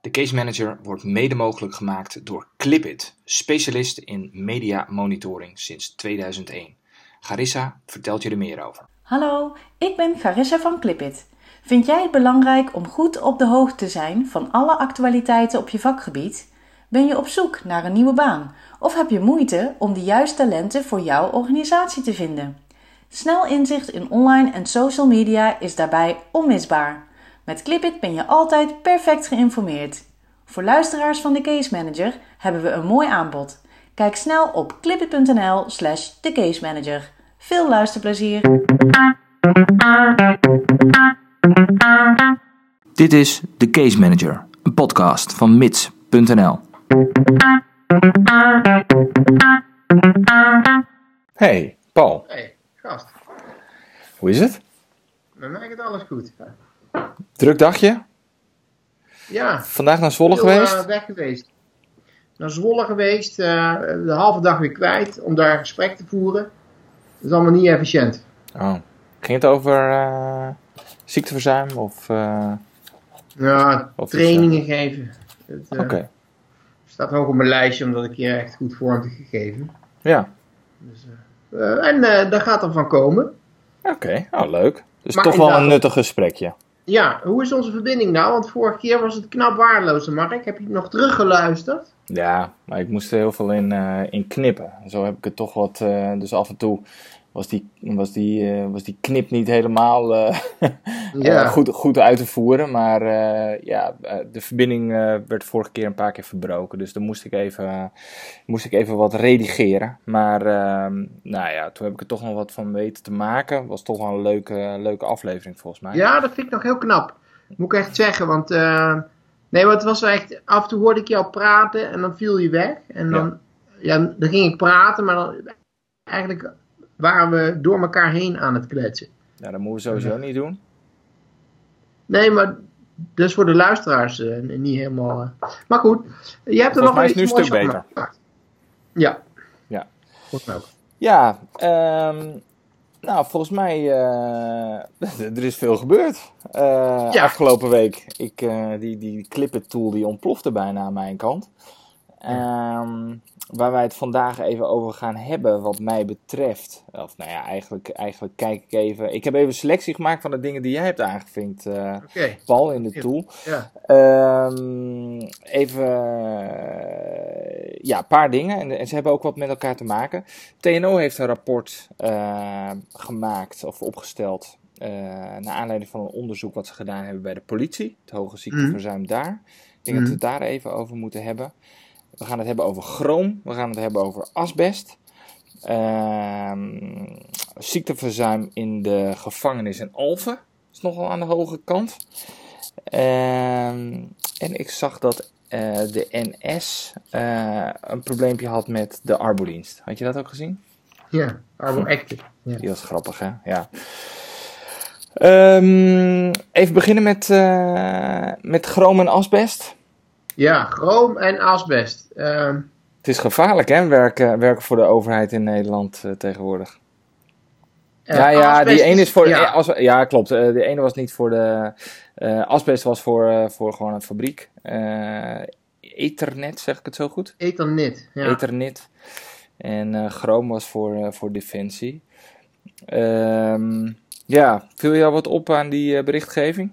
De Case Manager wordt mede mogelijk gemaakt door Clipit, specialist in media monitoring sinds 2001. Garissa vertelt je er meer over. Hallo, ik ben Garissa van Clipit. Vind jij het belangrijk om goed op de hoogte te zijn van alle actualiteiten op je vakgebied? Ben je op zoek naar een nieuwe baan of heb je moeite om de juiste talenten voor jouw organisatie te vinden? Snel inzicht in online en social media is daarbij onmisbaar. Met Clipit ben je altijd perfect geïnformeerd. Voor luisteraars van de Case Manager hebben we een mooi aanbod. Kijk snel op clipit.nl slash thecase Veel luisterplezier! Dit is The Case Manager, een podcast van mits.nl. Hey, Paul. Hey, gast. Hoe is het? Met mij gaat alles goed. Druk dagje? Ja. Vandaag naar Zwolle Heel, geweest? Uh, weg geweest. Naar Zwolle geweest, uh, de halve dag weer kwijt om daar een gesprek te voeren. Dat is allemaal niet efficiënt. Oh. Ging het over uh, ziekteverzuim of... ja, of trainingen geven. Oké. Okay. staat hoog op mijn lijstje omdat ik hier echt goed vorm heb gegeven. Ja. Dus, en daar gaat er van komen. Oké, okay. oh, leuk. Dus maar toch wel een nuttig gesprekje. Ja, hoe is onze verbinding nou? Want vorige keer was het knap waardeloos, Mark. Heb je het nog teruggeluisterd? Ja, maar ik moest er heel veel in, uh, in knippen. Zo heb ik het toch wat. Uh, dus af en toe was die, was die, uh, was die knip niet helemaal ja. goed, goed uit te voeren. Maar ja, de verbinding werd vorige keer een paar keer verbroken. Dus dan moest ik even, moest ik even wat redigeren. Maar ehm, nou ja, toen heb ik er toch nog wat van weten te maken. Was toch wel een leuke, leuke aflevering volgens mij. Ja, dat vind ik nog heel knap. Moet ik echt zeggen. Want nee, maar het was echt. Af en toe hoorde ik jou praten en dan viel je weg. En dan, ja. ja dan ging ik praten, maar dan, eigenlijk waren we door elkaar heen aan het kletsen. Ja, dat moeten we sowieso niet doen. Nee, maar dus voor de luisteraars uh, niet helemaal. Uh... Maar goed, je hebt er nog is nu een stuk beter. Ja. Ja. Goed ook. Ja, um, nou, volgens mij uh, er is veel gebeurd ja. afgelopen week. Ik, die, die Clipit tool die ontplofte bijna aan mijn kant. Um, waar wij het vandaag even over gaan hebben, wat mij betreft. Of nou ja, eigenlijk, eigenlijk kijk ik even. Ik heb even een selectie gemaakt van de dingen die jij hebt aangevinkt, uh, okay. Paul, in de tool. Ja. Um, even, uh, ja, een paar dingen. En, en, ze hebben ook wat met elkaar te maken. TNO heeft een rapport uh, gemaakt of opgesteld. naar aanleiding van een onderzoek wat ze gedaan hebben bij de politie. Het hoge ziekteverzuim mm. daar. Ik denk mm. dat we het daar even over moeten hebben. We gaan het hebben over chroom. We gaan het hebben over asbest. Uh, ziekteverzuim in de gevangenis in Alphen. is nogal aan de hoge kant. Uh, en ik zag dat uh, de NS uh, een probleempje had met de arbodienst. Had je dat ook gezien? Ja, Arbo Active. Ja. Die was grappig, hè? Ja. Um, even beginnen met, uh, met chroom en asbest. Ja, chroom en asbest. Uh, het is gevaarlijk hè, werken, werken voor de overheid in Nederland uh, tegenwoordig. Uh, ja, ja, die ene is voor. Ja, als, ja klopt. De ene was niet voor de. asbest was voor, voor gewoon een fabriek. Ethernet, zeg ik het zo goed? Ethernet, ja. Ethernet. En chroom was voor, voor defensie. Um, ja, viel jou wat op aan die berichtgeving?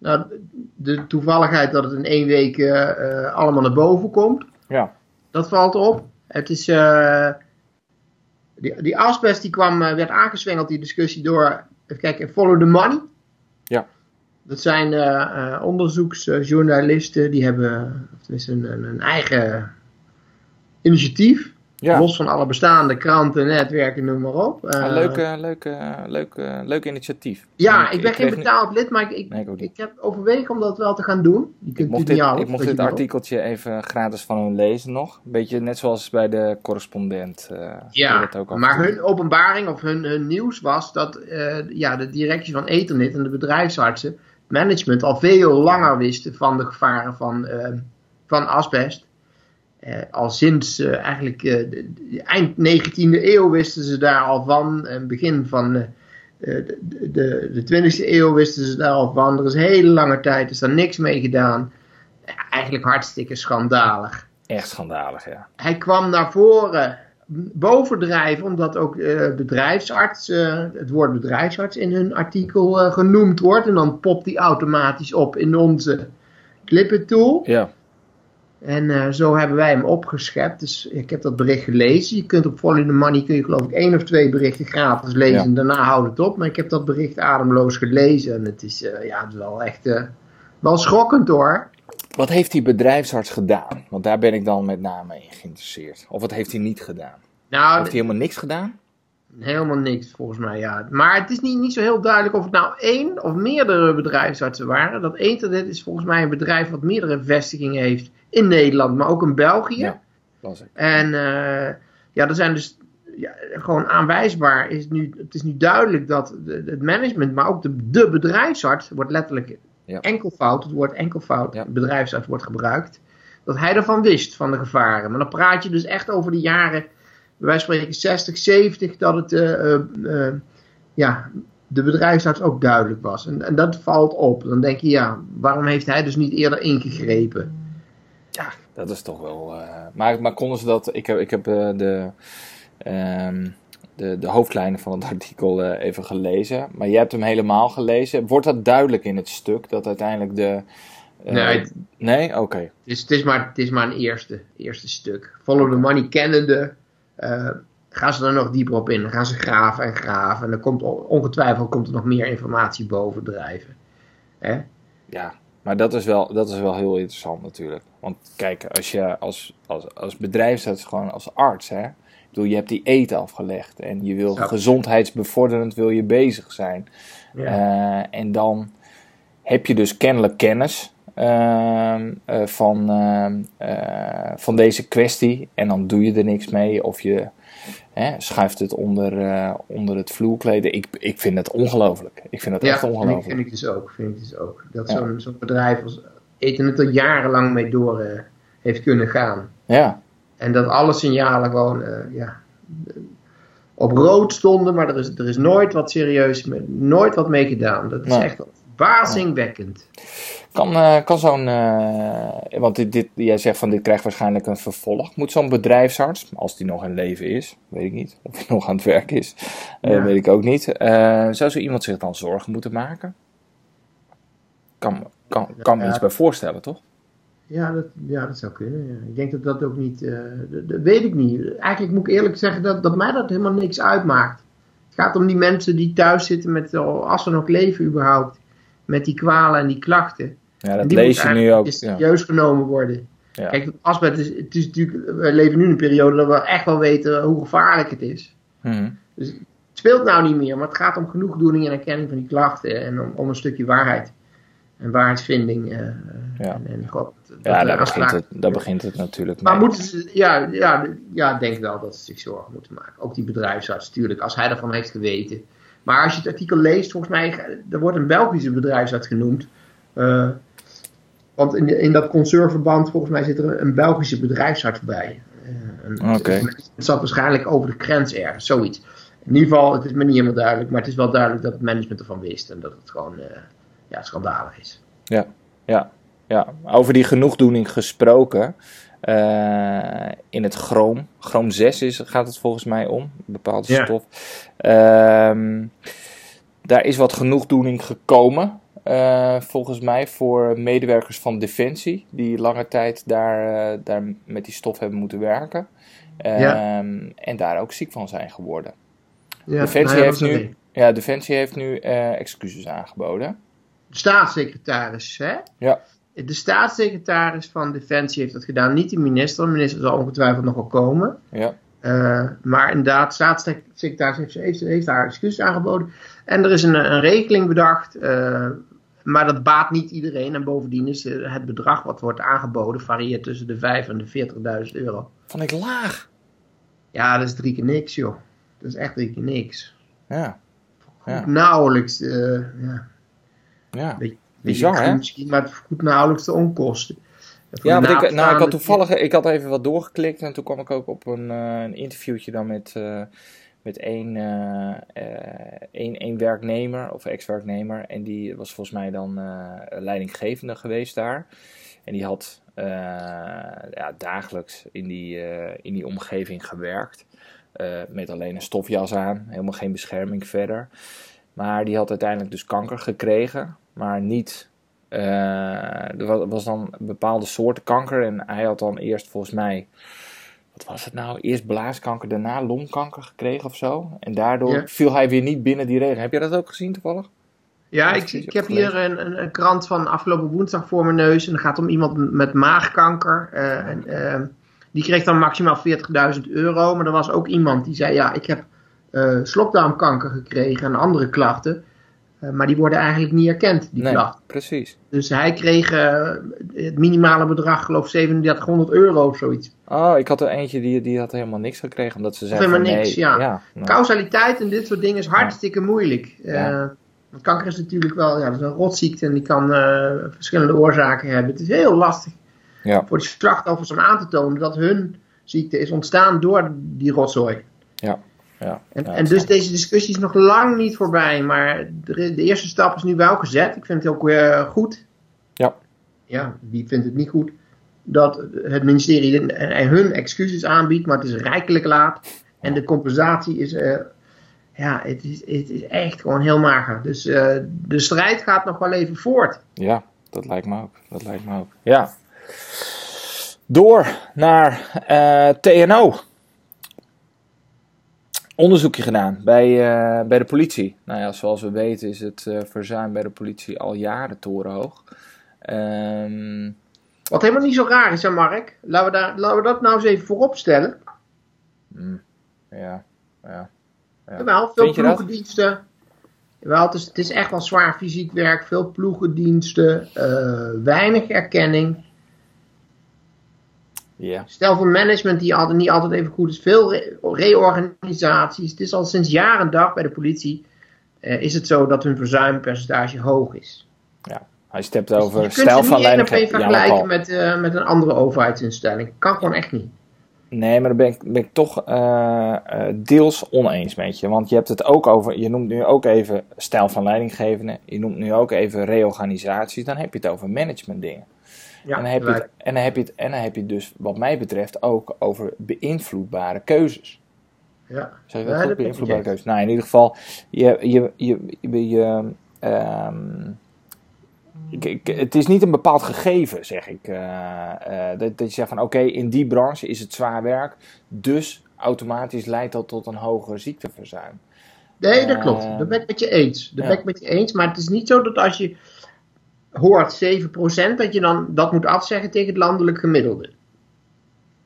Nou, de toevalligheid dat het in één week uh, allemaal naar boven komt. Ja. Dat valt op. Het is. Uh, die, die asbest die kwam, werd aangeswengeld, die discussie door. Even kijken, Follow the Money. Ja. Dat zijn onderzoeksjournalisten die hebben. Een, een eigen initiatief. Ja. Los van alle bestaande kranten, netwerken, noem maar op. Uh, leuke, leuke, leuke, leuk initiatief. Ja, ik, ik ben geen betaald lid, maar ik, ik, nee, ik, ik, heb overwegen om dat wel te gaan doen. Je kunt ik mocht dit, ik mocht dit artikeltje even gratis van hun lezen nog. Beetje net zoals bij de correspondent. Uh, ja, ook maar hun openbaring of hun, hun nieuws was dat uh, ja, de directie van Ethernet en de bedrijfsartsen, management, al veel langer wisten van de gevaren van, van asbest. Uh, al sinds uh, eigenlijk uh, de, eind 19e eeuw wisten ze daar al van. En begin van de, de, de 20e eeuw wisten ze daar al van. Er is een hele lange tijd is daar niks mee gedaan. eigenlijk hartstikke schandalig. Echt schandalig, ja. Hij kwam naar voren bovendrijven, omdat ook bedrijfsarts, het woord bedrijfsarts in hun artikel genoemd wordt. En dan popt die automatisch op in onze Clipper tool. Ja. En zo hebben wij hem opgeschept. Dus ik heb dat bericht gelezen. Je kunt op Follow the Money kun je geloof ik één of twee berichten gratis lezen. En daarna houdt het op. Maar ik heb dat bericht ademloos gelezen. En het is, ja, het is wel echt wel schokkend hoor. Wat heeft die bedrijfsarts gedaan? Want daar ben ik dan met name in geïnteresseerd. Of wat heeft hij niet gedaan? Nou, heeft hij helemaal niks gedaan? Helemaal niks volgens mij, ja. Maar het is niet, niet zo heel duidelijk of het nou één of meerdere bedrijfsartsen waren. Dat Internet is volgens mij een bedrijf wat meerdere vestigingen heeft in Nederland, maar ook in België. Ja, was ik. En uh, ja, er zijn dus ja, gewoon aanwijsbaar. Is nu, het is nu duidelijk dat het management, maar ook de, de bedrijfsarts, wordt letterlijk ja. enkelvoud, het woord enkelvoud, ja. bedrijfsarts wordt gebruikt, dat hij ervan wist, van de gevaren. Maar dan praat je dus echt over de jaren, wij spreken 60, 70, dat het uh, uh, ja, de bedrijfsarts ook duidelijk was. En, en, dat valt op. Dan denk je, ja, waarom heeft hij dus niet eerder ingegrepen? Ja, dat is toch wel. maar, maar konden ze dat. Ik heb, ik heb de. Um, de, de hoofdlijnen van het artikel uh, even gelezen. Maar je hebt hem helemaal gelezen. Wordt dat duidelijk in het stuk dat uiteindelijk de. Uh, nee, nee? oké. Het, is, het, is maar, het is maar een eerste, eerste stuk. Follow the money kennende. Uh, gaan ze er nog dieper op in. Dan gaan ze graven en graven. En dan komt ongetwijfeld komt er nog meer informatie bovendrijven. Hè? Ja, maar dat is, wel, dat is wel heel interessant natuurlijk. Want kijk, als je als, als, als bedrijfsarts, gewoon als arts, hè, bedoel, je hebt die eten afgelegd en je wil gezondheidsbevorderend wil je bezig zijn. Ja. Uh, en dan heb je dus kennelijk kennis van, uh, van deze kwestie en dan doe je er niks mee of je schuift het onder, onder het vloerkleden. Ik, ik vind het ongelooflijk. Ik vind het ja, echt ongelooflijk. vind ik dus ook. Vind ik dus ook. Dat ja. zo'n bedrijf als eten het er jarenlang mee door heeft kunnen gaan. Ja. En dat alle signalen gewoon ja, op rood stonden, maar er is, er is nooit wat serieus, nooit wat mee gedaan. Dat is echt bazingwekkend. Kan, uh, kan zo'n, uh, want dit, dit, jij zegt van dit krijgt waarschijnlijk een vervolg. Moet zo'n bedrijfsarts, als die nog in leven is, weet ik niet, of hij nog aan het werk is, ja. weet ik ook niet. zou zo iemand zich dan zorgen moeten maken? Kan, kan, kan me iets bij voorstellen, toch? Ja, dat, ja, dat zou kunnen. Ja. Ik denk dat dat ook niet. Dat, dat, weet ik niet. Eigenlijk moet ik eerlijk zeggen dat, dat mij dat helemaal niks uitmaakt. Het gaat om die mensen die thuis zitten met, als ze nog leven überhaupt, met die kwalen en die klachten. Ja, dat lees je nu ook. serieus ja. genomen worden. Ja. Kijk, asbest is, het is natuurlijk, we leven nu in een periode dat we echt wel weten hoe gevaarlijk het is. Hmm. Dus het speelt nou niet meer, maar het gaat om genoegdoening en erkenning van die klachten en om, om een stukje waarheid en waarheidsvinding. Uh, ja, en, en God, ja daar, begint het, daar begint het natuurlijk mee. Maar moeten ze, ja, ja, ja, ik denk wel dat ze zich zorgen moeten maken. Ook die bedrijfsarts, natuurlijk, als hij daarvan heeft geweten. Maar als je het artikel leest, volgens mij, er wordt een Belgische bedrijfsarts genoemd. Uh, want in, in dat concernverband, volgens mij, zit er een Belgische bedrijfsarts bij. Uh, Oké. Okay. Het zat waarschijnlijk over de grens ergens, zoiets. In ieder geval, het is me niet helemaal duidelijk, maar het is wel duidelijk dat het management ervan wist. En dat het gewoon uh, ja, schandalig is. Ja, ja, ja. Over die genoegdoening gesproken. Uh, in het chroom, chroom 6 is, gaat het volgens mij om, een bepaalde ja. stof. Uh, daar is wat genoegdoening gekomen, uh, volgens mij, voor medewerkers van Defensie, die lange tijd daar, daar met die stof hebben moeten werken. Ja. Ehm, en daar ook ziek van zijn geworden. Ja, Defensie, nou heeft nu, ja, Defensie heeft nu excuses aangeboden de staatssecretaris. Hè? Ja. De staatssecretaris van Defensie heeft dat gedaan, niet de minister. De minister zal ongetwijfeld nog wel komen. Ja. Uh, maar inderdaad, de staatssecretaris heeft, heeft, heeft haar excuses aangeboden. En er is een, een regeling bedacht, uh, maar dat baat niet iedereen. En bovendien is het bedrag wat wordt aangeboden varieert tussen de 5 en de 40.000 euro. Vond ik laag. Ja, dat is drie keer niks, joh. Dat is echt drie keer niks. Ja. ja. Nauwelijks, ja. Ja, beetje, bizar hè? Misschien, maar het vergoedt nauwelijks de onkosten. Ja, want ik, nou, ik had toevallig, ik had even wat doorgeklikt en toen kwam ik ook op een, uh, een interviewtje dan met, uh, met één, uh, één, één werknemer of ex-werknemer en die was volgens mij dan leidinggevende geweest daar. En die had ja, dagelijks in die, in die omgeving gewerkt. met alleen een stofjas aan, helemaal geen bescherming verder. Maar die had uiteindelijk dus kanker gekregen, maar niet. er was, dan een bepaalde soorten kanker en hij had dan eerst volgens mij wat was het nou? Eerst blaaskanker, daarna longkanker gekregen of zo. En daardoor viel hij weer niet binnen die regel. Heb je dat ook gezien toevallig? Ja, ik, ik heb hier een, een, een, krant van afgelopen woensdag voor mijn neus. En het gaat om iemand met maagkanker. Uh, en, uh, die kreeg dan maximaal 40.000 euro. Maar er was ook iemand die zei: Ja, ik heb uh, slokdarmkanker gekregen en andere klachten. Eh, maar die worden eigenlijk niet erkend, die nee, klachten. precies. Dus hij kreeg uh, het minimale bedrag, geloof 3700 euro of zoiets. Oh, ik had er eentje die, die had helemaal niks gekregen, omdat ze zei Helemaal niks, ja. ja Causaliteit en dit soort dingen is hartstikke moeilijk. Uh, kanker is natuurlijk wel ja, dat is een rotziekte en die kan verschillende oorzaken hebben. Het is heel lastig ja. voor de slachtoffers om aan te tonen dat hun ziekte is ontstaan door die rotzooi. Ja. Ja, en, en dus deze discussie is nog lang niet voorbij, maar de, de, eerste stap is nu wel gezet. Ik vind het ook weer goed. Ja. Ja, wie vindt het niet goed? Dat het ministerie en hun excuses aanbiedt, maar het is rijkelijk laat. En de compensatie is, uh, ja, het is, het is echt gewoon heel mager. Dus uh, de strijd gaat nog wel even voort. Ja, dat lijkt me ook. Dat lijkt me ook. Ja. Door naar uh, TNO onderzoekje gedaan bij, uh, bij de politie. Nou ja, zoals we weten is het uh, verzuim bij de politie al jaren torenhoog. Um... Wat helemaal niet zo raar is, hè Mark? Laten we, daar, laten we dat nou eens even voorop stellen. Mm, ja, ja. ja. Jawel, veel ploegendiensten. Jawel, het is, het is echt wel zwaar fysiek werk. Veel ploegendiensten. Uh, weinig erkenning. Yeah. Stel voor management die altijd, niet altijd even goed is. Veel reorganisaties. Het is al sinds jaren en dag bij de politie. Uh, is het zo dat hun verzuimpercentage hoog is. Ja, hij stept over dus stijl van leiding. Je kunt het niet vergelijken met, uh, met een andere overheidsinstelling. Kan gewoon echt niet. Nee, maar daar ben ik, ben ik toch uh, deels oneens met je. Want je hebt het ook over, je noemt nu ook even stijl van leidinggevende. Je noemt nu ook even reorganisaties. Dan heb je het over management dingen. Ja, en, dan heb je het, en, dan heb je het, en dan heb je het dus, wat mij betreft, ook over beïnvloedbare keuzes. Ja, Zeg je dat goed? Beïnvloedbare keuzes. Nou, in ieder geval, je, je, je, je, je um, ik, het is niet een bepaald gegeven, zeg ik. Uh, uh, dat, dat, je zegt van oké, okay, in die branche is het zwaar werk, dus automatisch leidt dat tot een hoger ziekteverzuim. Nee, dat klopt. Uh, dat ben ik met je eens. Dat ben ik met je eens. Maar het is niet zo dat als je hoort 7%, dat je dan dat moet afzeggen tegen het landelijk gemiddelde.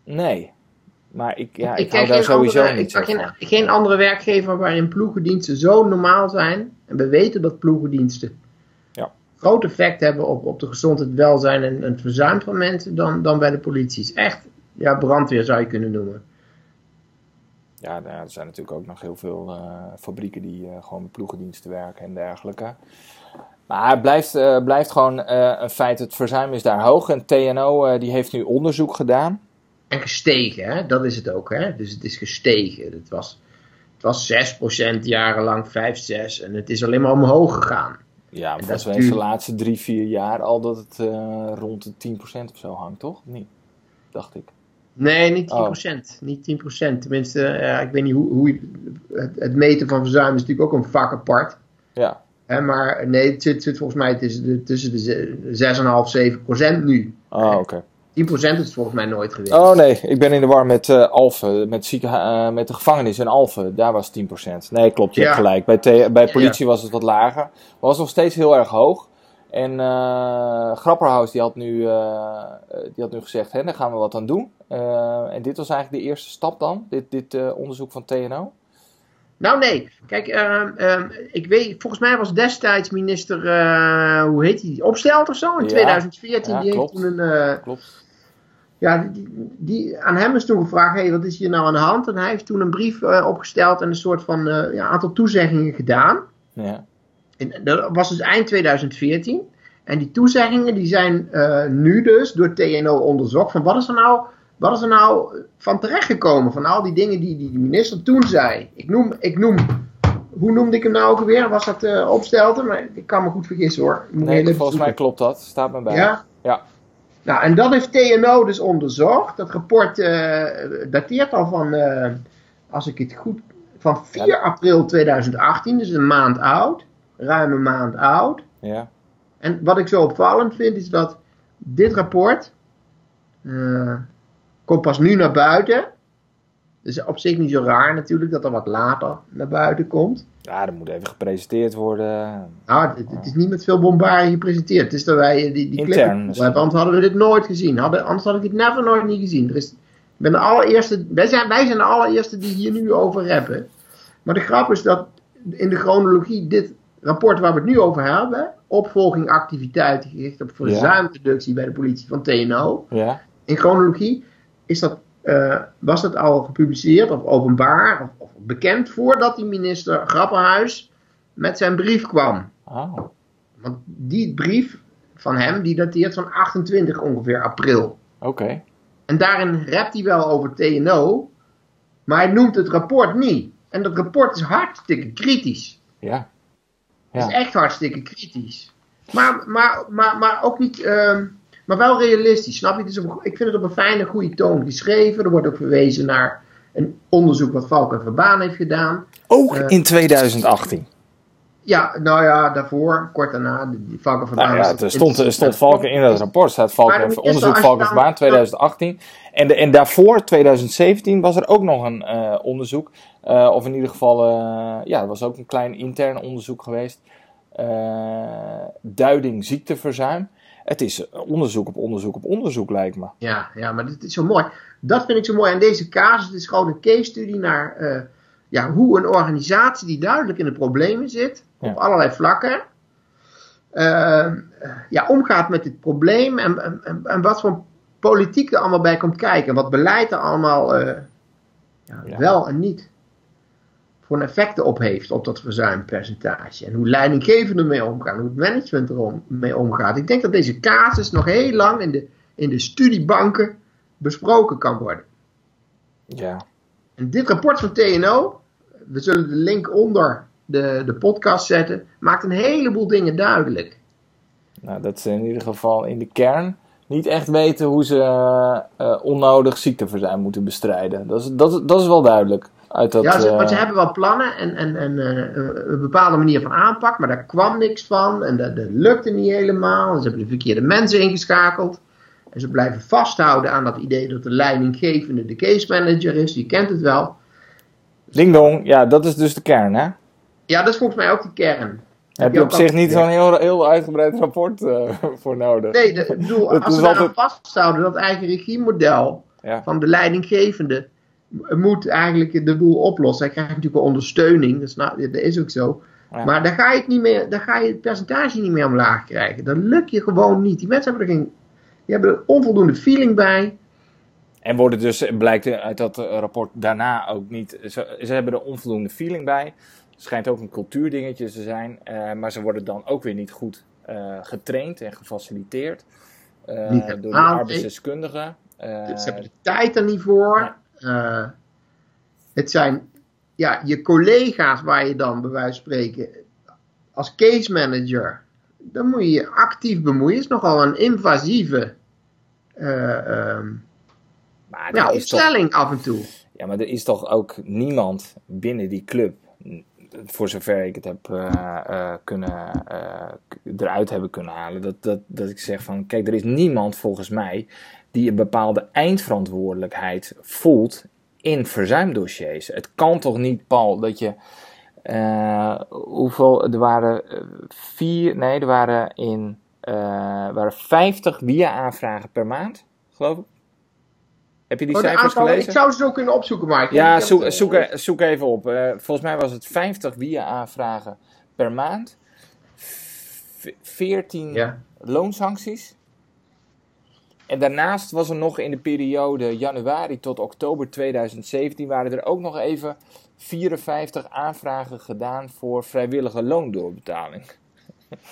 Nee, maar ik, ja, ik, ik hou daar sowieso andere, niet ik geen, geen andere werkgever waarin ploegendiensten zo normaal zijn. En we weten dat ploegendiensten ja. groot effect hebben op, op de gezondheid, welzijn en, en het verzuim van mensen dan, dan bij de politie. Echt ja, brandweer zou je kunnen noemen. Ja, nou er zijn natuurlijk ook nog heel veel uh, fabrieken die uh, gewoon met ploegendiensten werken en dergelijke. Maar het blijft, uh, blijft gewoon uh, een feit, het verzuim is daar hoog. En TNO uh, die heeft nu onderzoek gedaan. En gestegen, hè? dat is het ook. Hè? Dus het is gestegen. Het was, het was 6% jarenlang, 5, 6. En het is alleen maar omhoog gegaan. Ja, maar dat is de laatste drie, vier jaar al dat het rond de 10% of zo hangt, toch? Niet, dacht ik. Nee, niet 10%. Oh. Niet 10%. Tenminste, ik weet niet hoe, hoe het, het meten van verzuim is natuurlijk ook een vak apart. Ja. Maar nee, het zit, zit volgens mij tussen de, tussen de 6,5 7 procent nu. Oh, oké. Okay. 10 procent is het volgens mij nooit geweest. Oh nee, ik ben in de war met uh, Alphen, met, zieke, uh, met de gevangenis in Alphen. Daar was 10 procent. Nee, klopt, je ja. hebt gelijk. Bij, bij politie ja. was het wat lager. Maar was nog steeds heel erg hoog. En uh, Grapperhaus die had, nu, die had nu gezegd, hè, daar gaan we wat aan doen. en dit was eigenlijk de eerste stap dan, dit, dit onderzoek van TNO. Nou nee, kijk, uh, uh, ik weet, volgens mij was destijds minister, uh, hoe heet die, Opstelt of zo, in ja. 2014. Ja, die klopt. heeft toen een, uh, klopt. Ja, die, die, aan hem is toen gevraagd, hey, wat is hier nou aan de hand? En hij heeft toen een brief uh, opgesteld en een soort van ja, aantal toezeggingen gedaan. Ja. En dat was dus eind 2014. En die toezeggingen die zijn nu dus door TNO onderzocht van wat is er nou wat is er nou van terechtgekomen van al die dingen die, die de minister toen zei? Ik noem, ik noem hoe noemde ik hem nou ook weer? Was dat uh, Maar ik kan me goed vergissen hoor. Nee, volgens mij klopt dat. Staat me bij. Ja? Ja. Nou, en dat heeft TNO dus onderzocht. Dat rapport uh, dateert al van, uh, als ik het goed, van 4 april 2018, dus een maand oud. Ruim een maand oud. Ja. En wat ik zo opvallend vind, is dat dit rapport uh, komt pas nu naar buiten. Dus op zich niet zo raar natuurlijk dat er wat later naar buiten komt. Ja, dat moet even gepresenteerd worden. Nou, het, het is niet met veel bombardie gepresenteerd. Het is dat wij die, die Intern, clip hebben, anders hadden we dit nooit gezien. Hadden, anders had ik het never nooit niet gezien. Er is, ben de allereerste, wij, zijn, wij zijn de allereerste die hier nu over rappen. Maar de grap is dat in de chronologie dit rapport waar we het nu over hebben, opvolging activiteiten gericht op verzuimreductie bij de politie van TNO. Ja. In chronologie is dat, uh, was dat al gepubliceerd of openbaar of, of, bekend voordat die minister Grappenhuis met zijn brief kwam. Oh. Want die brief van hem, die dateert van 28 ongeveer april. Oké. Okay. En daarin rapt hij wel over TNO, maar hij noemt het rapport niet. En dat rapport is hartstikke kritisch. Ja. ja. Het is echt hartstikke kritisch. Maar, maar, maar, maar ook niet, uh, maar wel realistisch, snap je? Dus op, ik vind het op een fijne, goede toon geschreven. Er wordt ook verwezen naar een onderzoek wat Valken Verbaan heeft gedaan. Ook uh, in 2018? Ja, nou ja, daarvoor, kort daarna, die Valken Verbaan. Nou ja, er stond, er stond Valken in dat rapport, staat Valken, onderzoek Valken Verbaan 2018. En, de, en daarvoor, 2017, was er ook nog een uh, onderzoek. Uh, of in ieder geval, ja, er was ook een klein intern onderzoek geweest. duiding ziekteverzuim. Het is onderzoek op onderzoek op onderzoek, lijkt me. Ja, ja, maar dit is zo mooi. Dat vind ik zo mooi aan deze casus. Het is gewoon een case studie naar uh, ja, hoe een organisatie die duidelijk in de problemen zit, ja. op allerlei vlakken, uh, ja, omgaat met dit probleem en, en, en, wat voor politiek er allemaal bij komt kijken. En wat beleid er allemaal uh, ja, ja. wel en niet voor een effecten op heeft op dat verzuimpercentage. En hoe leidinggevenden mee omgaan, hoe het management ermee omgaat. Ik denk dat deze casus nog heel lang in de, in de studiebanken besproken kan worden. Ja. En dit rapport van TNO, we zullen de link onder de, de podcast zetten, maakt een heleboel dingen duidelijk. Nou, dat ze in ieder geval in de kern niet echt weten hoe ze uh, onnodig ziekteverzuim moeten bestrijden. Dat is, dat, dat is wel duidelijk. Uit dat, ja, ze, uh... maar ze hebben wel plannen en, en, en uh, een bepaalde manier van aanpak, maar daar kwam niks van en dat, dat lukte niet helemaal. En ze hebben de verkeerde mensen ingeschakeld. En ze blijven vasthouden aan dat idee dat de leidinggevende de case manager is. Je kent het wel. Ding dong, ja, dat is dus de kern, hè? Ja, dat is volgens mij ook de kern. Heb je, je op zich niet zo'n heel, heel uitgebreid rapport uh, voor nodig? Nee, de, ik bedoel, als we altijd... vasthouden dat eigen regiemodel ja. van de leidinggevende moet eigenlijk de boel oplossen. Hij krijgt natuurlijk ondersteuning, dat is, nou, dat is ook zo. Ja. Maar daar ga, je het niet meer, daar ga je het percentage niet meer omlaag krijgen. Dat lukt je gewoon niet. Die mensen hebben er geen, die hebben er onvoldoende feeling bij. En worden dus, blijkt uit dat rapport daarna ook niet, ze, ze hebben er onvoldoende feeling bij. Het schijnt ook een cultuurdingetje te zijn, uh, maar ze worden dan ook weer niet goed uh, getraind en gefaciliteerd uh, door de arbeidsdeskundigen. ze hebben de tijd er niet voor. Uh, het zijn ja, je collega's waar je dan bij wijze van spreken als case manager, dan moet je je actief bemoeien. Is nogal een invasieve uh, um, maar ja, opstelling toch, af en toe. Ja, maar er is toch ook niemand binnen die club, voor zover ik het heb uh, uh, kunnen, eruit hebben kunnen halen, dat, dat, dat ik zeg van, kijk, er is niemand volgens mij die een bepaalde eindverantwoordelijkheid voelt in verzuimdossiers. Het kan toch niet, Paul, dat je. Uh, hoeveel? Er waren vier. Nee, er waren in. Uh, waren 50 via-aanvragen per maand, geloof ik. Heb je die oh, cijfers aantal, gelezen? Ik zou ze zo kunnen opzoeken, maar Ja, zoek, het, zoek, uh, zoek, even op. volgens mij was het 50 via-aanvragen per maand. 14 ja. loonsancties. En daarnaast was er nog in de periode januari tot oktober 2017 waren er ook nog even 54 aanvragen gedaan voor vrijwillige loondoorbetaling.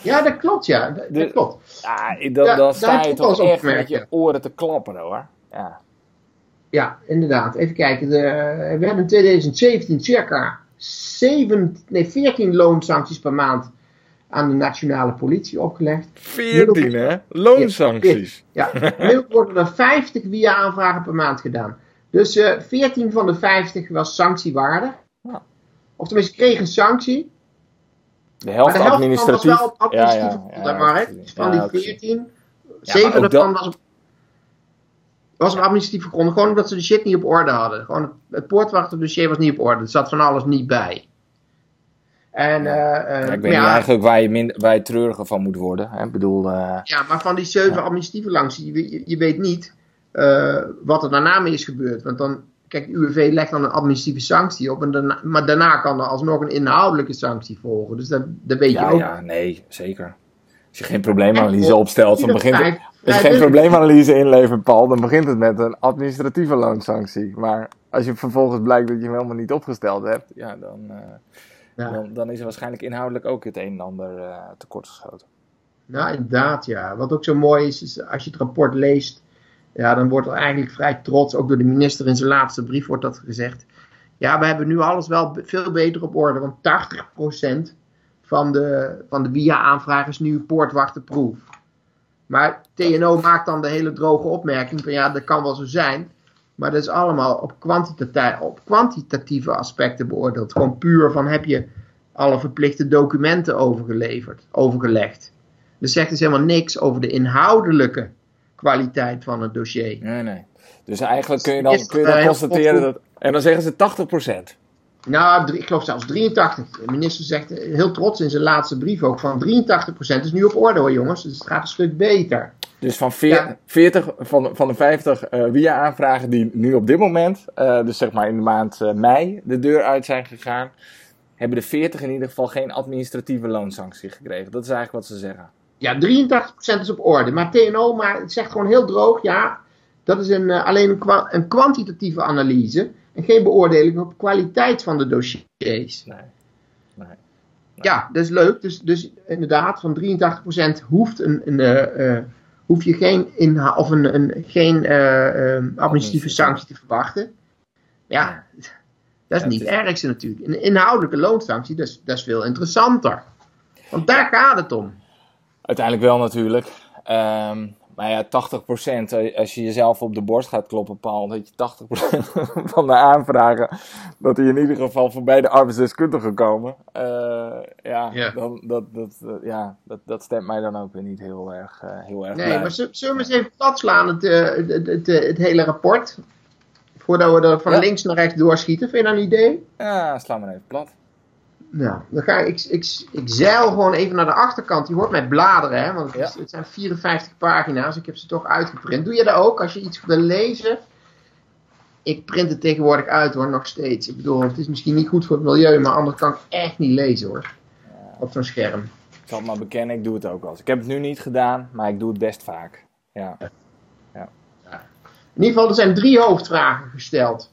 Ja, dat klopt, ja. Dat, de, dat klopt. Ja, dan, ja, dan sta je toch echt met je oren te klappen hoor. Ja, ja inderdaad. Even kijken. De, we hebben in 2017 circa 7, nee, 14 loonsancties per maand aan de nationale politie opgelegd. 14 hè? Loonsancties. Ja, gemiddeld worden er 50 via aanvragen per maand gedaan. Dus uh, 14 van de 50 was sanctiewaardig. Ja. Of tenminste, kreeg een sanctie. De helft, de helft administratief. was wel administratief ja, ja, maar, hè? Van die 14, 7 ervan was op, was op administratieve gronden. Gewoon omdat ze de shit niet op orde hadden. Gewoon het, het poortwachterdossier was niet op orde. Er zat van alles niet bij. En, ja. Uh, ik weet niet eigenlijk waar je, minder, waar je treuriger van moet worden. Hè? Ik bedoel, uh, ja, maar van die zeven administratieve langs, je, je, weet niet uh, wat er daarna mee is gebeurd. Want dan, kijk, de UWV legt dan een administratieve sanctie op, en daarna, maar daarna kan er alsnog een inhoudelijke sanctie volgen. Dus dat, dat weet je ook. Ja, nee, zeker. Als je geen probleemanalyse opstelt, dan begint het, als je geen probleemanalyse inlevert, Paul, dan begint het met een administratieve loonsanctie. Maar als je vervolgens blijkt dat je hem helemaal niet opgesteld hebt, ja, dan... Ja. Dan, dan, is er waarschijnlijk inhoudelijk ook het een en ander uh, tekortgeschoten. Nou, inderdaad, ja. Wat ook zo mooi is, is als je het rapport leest, ja, dan wordt er eigenlijk vrij trots, ook door de minister in zijn laatste brief wordt dat gezegd. Ja, we hebben nu alles wel veel beter op orde, want 80% van de, van de via-aanvraag is nu poortwachterproef. Maar TNO maakt dan de hele droge opmerking van ja, dat kan wel zo zijn. Maar dat is allemaal op, op kwantitatieve aspecten beoordeeld. Gewoon puur van heb je alle verplichte documenten overgeleverd, overgelegd. Dus zegt dus helemaal niks over de inhoudelijke kwaliteit van het dossier. Nee, nee. Dus eigenlijk kun je dan, kun je dan constateren dat... En dan zeggen ze 80%. Nou, ik geloof zelfs 83. De minister zegt heel trots in zijn laatste brief ook van 83% is nu op orde hoor jongens. Dus het gaat een stuk beter. Dus van 40, van, van de 50 uh, via-aanvragen die nu op dit moment, uh, dus zeg maar in de maand uh, mei, de deur uit zijn gegaan, hebben de 40 in ieder geval geen administratieve loonsanctie gekregen. Dat is eigenlijk wat ze zeggen. Ja, 83% is op orde. Maar TNO maar het zegt gewoon heel droog, ja, dat is een, alleen een, kwa een, kwantitatieve analyse en geen beoordeling op kwaliteit van de dossiers. Nee. nee. Ja, dat is leuk. Dus, dus inderdaad, van 83% hoeft een, een hoef je geen, inha of een, een, geen uh, administratieve sanctie te verwachten. Ja, dat is niet het ergste natuurlijk. Een inhoudelijke loonsanctie, dat is, dat is veel interessanter. Want daar gaat het om. Uiteindelijk wel natuurlijk. Um, maar ja, 80%, eh, als je jezelf op de borst gaat kloppen, Paul, dat je 80% van de aanvragen, dat die in ieder geval voorbij de arbeidsdeskundige komen. Uh, ja, Dan, dat, dat, uh, ja dat, dat stemt mij dan ook weer niet heel erg, uh, heel erg Nee, blij. maar zullen we eens even plat slaan, het, het, het, het, hele rapport? Voordat we er van ja. links naar rechts doorschieten, vind je dat een idee? Ja, sla maar even plat. Nou, dan ga ik, ik, ik, zeil gewoon even naar de achterkant. Je hoort mij bladeren, hè, want het, ja. het, zijn 54 pagina's. Ik heb ze toch uitgeprint. Doe je dat ook als je iets wil lezen? Ik print het tegenwoordig uit hoor, nog steeds. Ik bedoel, het is misschien niet goed voor het milieu, maar anders kan ik echt niet lezen hoor. Op zo'n scherm. Ik zal het maar bekennen, ik doe het ook wel eens. Ik heb het nu niet gedaan, maar ik doe het best vaak. Ja. ja. ja. In ieder geval, er zijn drie hoofdvragen gesteld.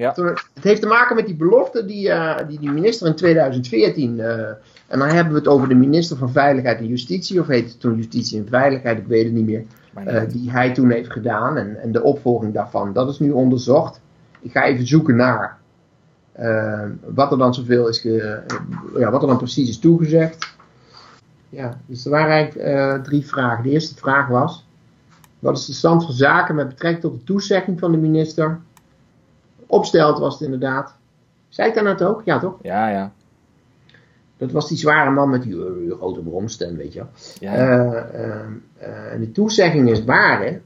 Ja. Het heeft te maken met die belofte die, uh, die die minister in 2014, uh, en dan hebben we het over de minister van Veiligheid en Justitie, of heet het toen Justitie en Veiligheid, ik weet het niet meer, uh, die hij toen heeft gedaan en, en de opvolging daarvan. Dat is nu onderzocht. Ik ga even zoeken naar wat er dan zoveel is, ge, ja, wat er dan precies is toegezegd. Ja, dus er waren eigenlijk drie vragen. De eerste vraag was, wat is de stand van zaken met betrekking tot de toezegging van de minister Opstelt was het inderdaad. Zei ik dat ook? Ja, toch? Ja, ja. Dat was die zware man met die uh, grote bromstem, weet je wel. Ja, ja. Uh, uh, de toezegging is waar, hè.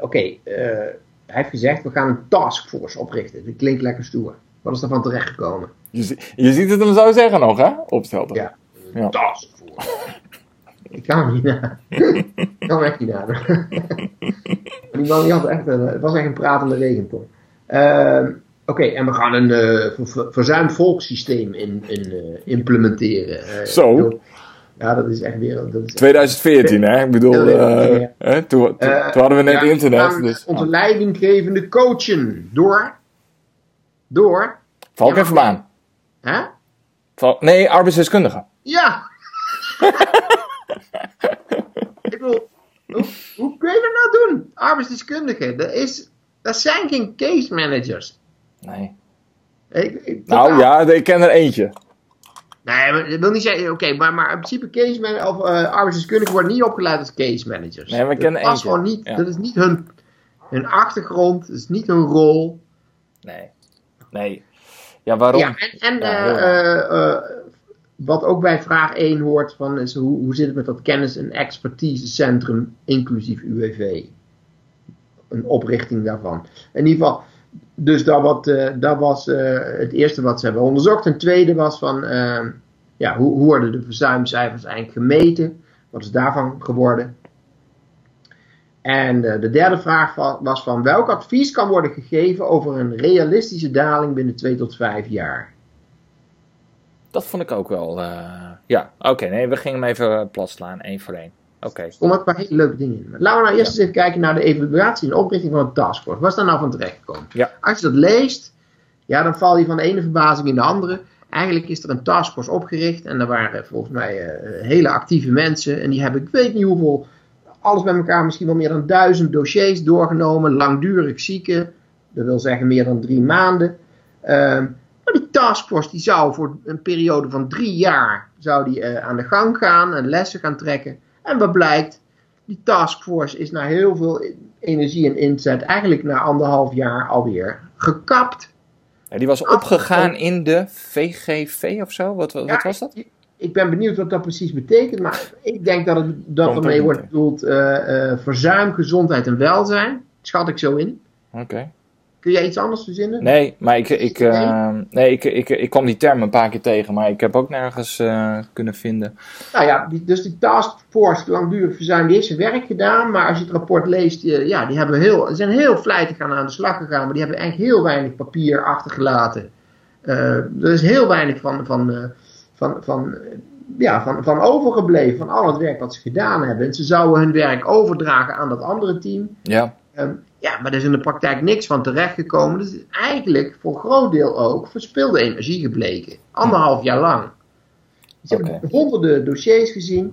Oké, okay, hij heeft gezegd, we gaan een taskforce oprichten. Dat klinkt lekker stoer. Wat is daarvan terechtgekomen? Je, je ziet het hem zo zeggen nog, hè? Opstelt. Ja, ja. taskforce. ik kan hem niet na. ik kan hem echt niet na. Die man die had echt een, het was echt een pratende regenton. Uh, Oké, okay, en we gaan een uh, verzuimd volkssysteem in, in, uh, implementeren. Uh, Zo? Ja, dat is echt weer... Dat is 2014, hè? Ik bedoel, ja. hè? Toen, toen, toen, hadden we net ja, internet. Dus, onze leidinggevende coachen door... Door... Valk en Verbaan. Hè? Val, nee, arbeidsdeskundige. Ja! ik bedoel, hoe kun je dat nou doen? Arbeidsdeskundigen, dat, is, dat zijn geen case managers. Nee. Ik, ik, nou ja, ik ken er eentje. Nee, maar dat wil niet zeggen, oké, maar, maar in principe case manager, of uh, arbeidsdeskundigen worden niet opgeleid als case managers. Nee, we kennen dat, gewoon niet, dat is niet hun, hun achtergrond, dat is niet hun rol. Nee, nee. Ja, waarom? Ja, en, en uh, uh, wat ook bij vraag 1 hoort, van, is hoe, hoe zit het met dat kennis- en expertisecentrum, inclusief UWV? Een oprichting daarvan. In ieder geval, dus dat, wat, uh, dat was uh, het eerste wat ze hebben onderzocht. En het tweede was van, uh, ja, hoe, hoe worden de verzuimcijfers eigenlijk gemeten? Wat is daarvan geworden? En de derde vraag was van, welk advies kan worden gegeven over een realistische daling binnen 2 tot 5 jaar? Dat vond ik ook wel, ja, oké, nee, we gingen hem even plat slaan, één voor één. Oké. Okay. Er een paar hele leuke dingen in. Laten we nou eerst ja. eens even kijken naar de evaluatie en oprichting van een taskforce. Wat is daar nou van terechtgekomen? Ja. Als je dat leest, ja, dan val je van de ene verbazing in de andere. Eigenlijk is er een taskforce opgericht en er waren volgens mij uh, hele actieve mensen. En die hebben, ik weet niet hoeveel, alles bij elkaar misschien wel meer dan duizend dossiers doorgenomen. Langdurig zieken, dat wil zeggen meer dan drie maanden. Die taskforce die zou voor een periode van drie jaar zou die, uh, aan de gang gaan en lessen gaan trekken. En wat blijkt, die taskforce is na heel veel energie en inzet, eigenlijk na anderhalf jaar alweer gekapt. Ja, die was opgegaan in de VGV of zo? Wat, wat, ja, was dat? Ik ben benieuwd wat dat precies betekent, maar ik denk dat, het, dat ermee wordt bedoeld uh, uh, verzuim, gezondheid en welzijn. Schat ik zo in. Oké. Okay. Kun jij iets anders verzinnen? Nee, maar ik, ik, uh, nee, ik, ik, ik kwam die term een paar keer tegen, maar ik heb ook nergens uh, kunnen vinden. Nou ja, die, dus die taskforce langdurig verzuim, die heeft zijn werk gedaan, maar als je het rapport leest, uh, ja, die hebben heel, zijn heel vlijtig aan, aan de slag gegaan, maar die hebben eigenlijk heel weinig papier achtergelaten. er is heel weinig van, van, van, van, ja, van, van overgebleven, van al het werk wat ze gedaan hebben. En ze zouden hun werk overdragen aan dat andere team. Ja. Um, ja, maar er is in de praktijk niks van terechtgekomen. Dus eigenlijk voor een groot deel ook verspilde energie gebleken. Anderhalf jaar lang. Dus okay. hebben honderden dossiers gezien.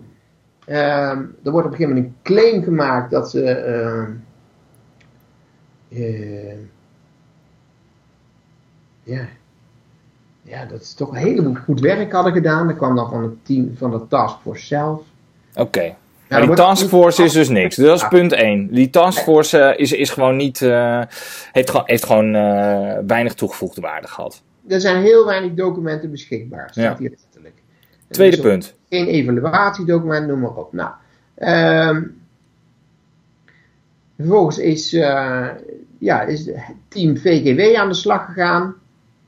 Um, er wordt op een gegeven moment een claim gemaakt dat ze. Uh, uh, ja. Ja, dat ze toch een heleboel goed werk hadden gedaan. Dat kwam dan van het team van de taskforce zelf. Oké. Okay. Die taskforce is dus niks. Dat is punt 1. Die taskforce uh, is, is gewoon niet. Uh, heeft, heeft gewoon uh, weinig toegevoegde waarde gehad. Er zijn heel weinig documenten beschikbaar. Staat ja. hier letterlijk. Tweede punt. Geen evaluatiedocument, noem maar op. Nou, um, vervolgens is, ja, is het team VGW aan de slag gegaan.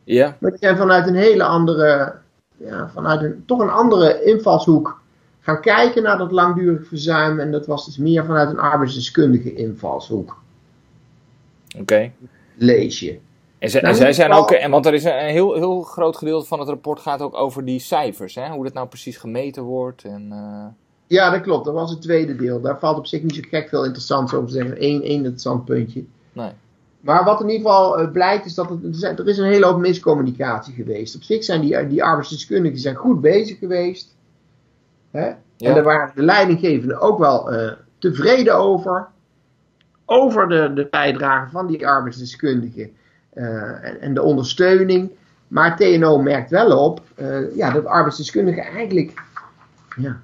Ja. Maar die zijn vanuit een hele andere. Ja, vanuit een, toch een andere invalshoek gaan kijken naar dat langdurig verzuim. En dat was dus meer vanuit een arbeidsdeskundige invalshoek. Oké. Okay. Lees je. En, ze, nou, en zij zijn ook, en want er is een heel, heel groot gedeelte van het rapport gaat ook over die cijfers, hè? hoe dat nou precies gemeten wordt. En, uh... Ja, dat klopt. Dat was het tweede deel. Daar valt op zich niet zo gek veel interessants over te zeggen. Eén, één interessant puntje. Nee. Maar wat in ieder geval uh, blijkt is dat het, er is een hele hoop miscommunicatie geweest. Op zich zijn die, die arbeidsdeskundigen zijn goed bezig geweest. Hè? Ja. En daar waren de leidinggevenden ook wel uh, tevreden over. Over de, de bijdrage van die arbeidsdeskundigen uh, en, en, de ondersteuning. Maar TNO merkt wel op uh, ja, dat arbeidsdeskundigen eigenlijk. Ja,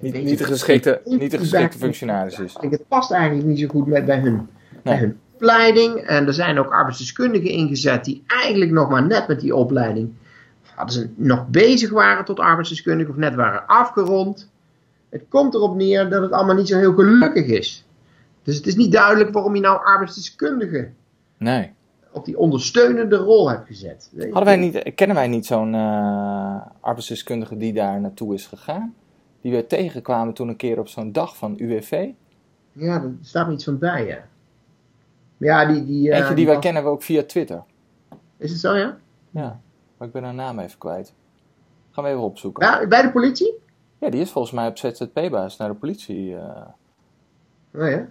niet, niet, de geschikte, niet de geschikte functionaris is. Het past eigenlijk niet zo goed met, bij, hun, nee. bij hun opleiding. En er zijn ook arbeidsdeskundigen ingezet die eigenlijk nog maar net met die opleiding hadden ze nog bezig waren tot arbeidsdeskundige of net waren afgerond. Het komt erop neer dat het allemaal niet zo heel gelukkig is. Dus het is niet duidelijk waarom je nou arbeidsdeskundige nee. op die ondersteunende rol hebt gezet. Hadden wij niet, kennen wij niet zo'n uh, arbeidsdeskundige die daar naartoe is gegaan? Die we tegenkwamen toen een keer op zo'n dag van UWV? Ja, daar staat me iets van bij, ja. Ja, die, die, uh, Eentje die, die wij was... kennen we ook via Twitter. Is het zo, ja? Ja. Maar ik ben haar naam even kwijt. Gaan we even opzoeken. Ja, bij de politie? Ja, die is volgens mij op ZZP-baas naar de politie. Uh... Oh ja?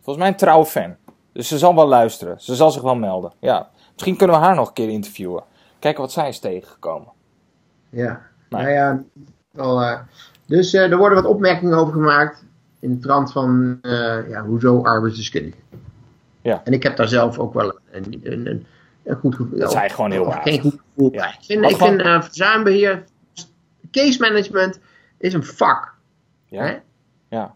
Volgens mij een trouwe fan. Dus ze zal wel luisteren. Ze zal zich wel melden. Ja. Misschien kunnen we haar nog een keer interviewen. Kijken wat zij is tegengekomen. Ja. Nou, nou ja, wel, uh, dus uh, er worden wat opmerkingen over gemaakt. In de trant van, ja, hoezo arbeidsdeskundige. Ja. En ik heb daar zelf ook wel een, een, een, een goed gevoel. Dat zijn gewoon heel. Geen goed gevoel bij. Ik vind, ik vind uh, verzuimbeheer, case management is een vak. Ja. Hè? Ja.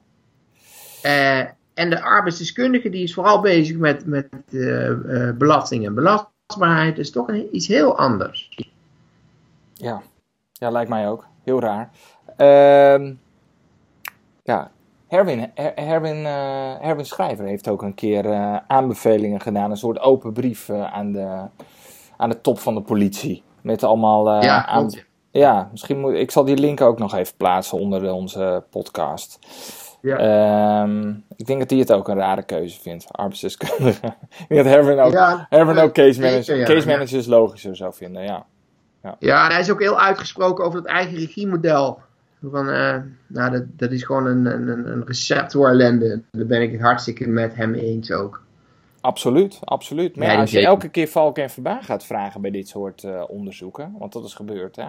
Uh, en de arbeidsdeskundige die is vooral bezig met, met uh, belasting en belastbaarheid. is toch een, iets heel anders. Ja. ja, lijkt mij ook. Heel raar. Uh, ja, Herwin, Herwin, uh, Herwin Schrijver heeft ook een keer uh, aanbevelingen gedaan. Een soort open brief uh, aan, de, aan de top van de politie. Met allemaal ja, aan... ja, misschien moet ik zal die link ook nog even plaatsen onder onze podcast. Ja. Ehm, ik denk dat hij het ook een rare keuze vindt, arbeidsdeskundige. ik denk dat Herwin ook, ja, Herwin ook case, manager, ja, case managers logischer zou vinden, ja. Ja. ja, en hij is ook heel uitgesproken over het eigen regiemodel. Van, uh, nou, dat, dat is gewoon een, een, een recept voor ellende. Daar ben ik het hartstikke met hem eens ook. Absoluut, absoluut. Maar ja, als je elke keer Valk en Verbaan gaat vragen bij dit soort uh, onderzoeken, want dat is gebeurd, hè.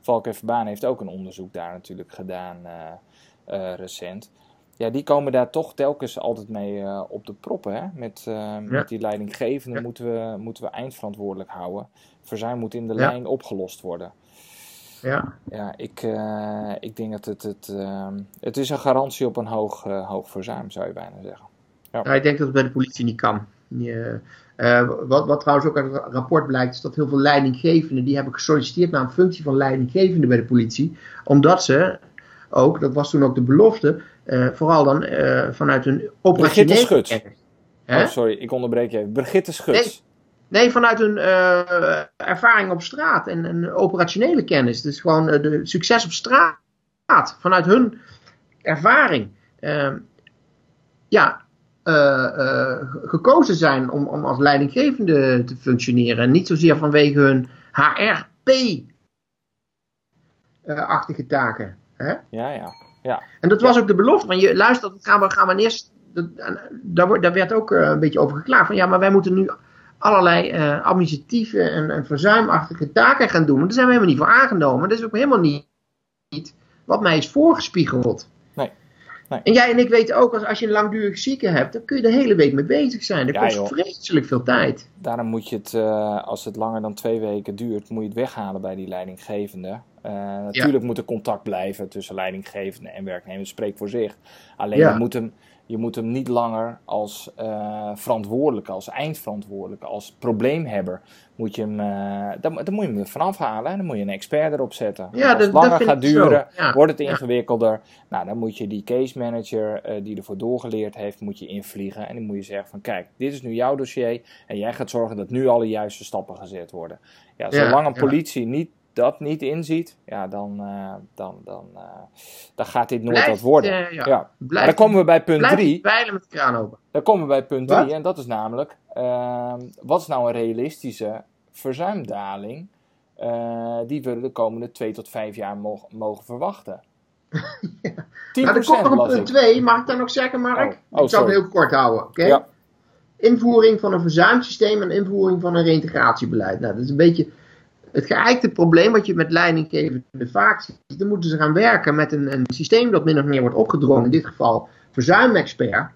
Valk en Verbaan heeft ook een onderzoek daar natuurlijk gedaan uh, recent ja, die komen daar toch telkens altijd mee uh, op de proppen. Hè? Met, uh, met die leidinggevende ja. moeten, we, moeten we eindverantwoordelijk houden. Verzuim moet in de ja. lijn opgelost worden. Ja. Ja, ik, uh, ik denk dat het, het, het is een garantie op een hoog, hoog verzuim, zou je bijna zeggen. Ja. ik denk dat het bij de politie niet kan. wat, wat trouwens ook uit het rapport blijkt, is dat heel veel leidinggevenden, die hebben gesolliciteerd naar een functie van leidinggevende bij de politie. Omdat ze ook, dat was toen ook de belofte, uh, vooral dan uh, vanuit een operationele Brigitte Oh, sorry, ik onderbreek je even. Brigitte Schuts. Nee, nee vanuit hun uh, ervaring op straat en een operationele kennis. Dus gewoon de succes op straat. Vanuit hun ervaring. Ehm, ja, gekozen zijn om, om als leidinggevende te functioneren. Niet zozeer vanwege hun HRP-achtige taken. Hè? Ja, ja. Ja. En dat was ook de belofte. Want je luistert, gaan we, gaan we eerst. Dat, daar, daar werd ook een beetje over geklaagd. Van ja, maar wij moeten nu allerlei uh, administratieve en, en, verzuimachtige taken gaan doen. Maar daar zijn we helemaal niet voor aangenomen. Dat is ook helemaal niet, niet wat mij is voorgespiegeld. Nee. En jij en ik weten ook, als, als je een langdurig zieke hebt, dan kun je de hele week mee bezig zijn. Dat ja, kost joh. vreselijk veel tijd. Daarom moet je het, uh, als het langer dan twee weken duurt, moet je het weghalen bij die leidinggevende. Uh, natuurlijk ja. moet er contact blijven tussen leidinggevende en werknemer. Dat spreekt voor zich. Alleen ja. moet hem, je moet hem niet langer als uh, verantwoordelijke, als eindverantwoordelijke, als probleemhebber. Moet je hem, uh, dan, dan, moet je hem vanaf halen en dan moet je een expert erop zetten. Ja, als het langer gaat duren, wordt het ingewikkelder. Nou, dan moet je die case manager die ervoor doorgeleerd heeft, moet je invliegen. En dan moet je zeggen van kijk, dit is nu jouw dossier en jij gaat zorgen dat nu alle juiste stappen gezet worden. Ja, zolang een politie niet dat niet inziet, ja, dan, uh, dan, dan, uh, dan gaat dit nooit blijft, wat worden. Uh, ja. ja. Blijft, dan komen we bij punt 3. Bijlen met de kraan open. Dan komen we bij punt 3 en dat is namelijk, ehm, wat is nou een realistische verzuimdaling die we de komende 2 tot 5 jaar mogen, mogen verwachten? ja. 10% maar er komt nog een punt 2, mag ik dan nog zeggen, Mark? Oh. Oh, ik zal het heel kort houden, oké? Okay? Ja. Invoering van een verzuimsysteem en invoering van een reintegratiebeleid. Nou, dat is een beetje het geëikte probleem wat je met leidinggevenden vaak ziet, dan moeten ze gaan werken met een, een systeem dat min of meer wordt opgedrongen, in dit geval verzuimexpert,